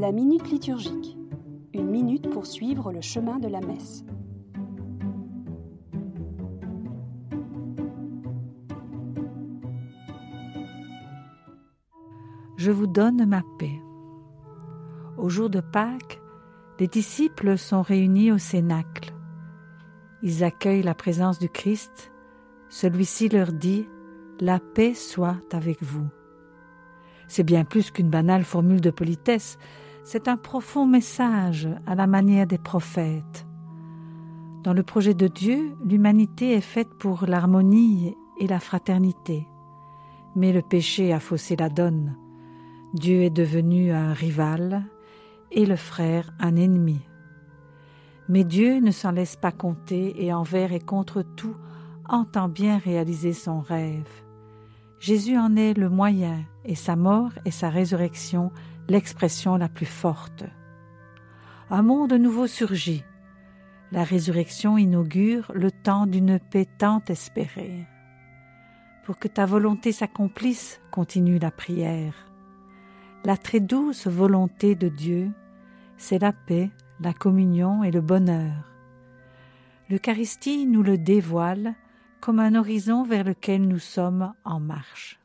La minute liturgique. Une minute pour suivre le chemin de la messe. Je vous donne ma paix. Au jour de Pâques, les disciples sont réunis au Cénacle. Ils accueillent la présence du Christ. Celui-ci leur dit La paix soit avec vous. C'est bien plus qu'une banale formule de politesse, c'est un profond message à la manière des prophètes. Dans le projet de Dieu, l'humanité est faite pour l'harmonie et la fraternité. Mais le péché a faussé la donne. Dieu est devenu un rival et le frère un ennemi. Mais Dieu ne s'en laisse pas compter et envers et contre tout entend bien réaliser son rêve. Jésus en est le moyen et sa mort et sa résurrection l'expression la plus forte. Un monde nouveau surgit. La résurrection inaugure le temps d'une paix tant espérée. Pour que ta volonté s'accomplisse, continue la prière. La très douce volonté de Dieu, c'est la paix, la communion et le bonheur. L'Eucharistie nous le dévoile comme un horizon vers lequel nous sommes en marche.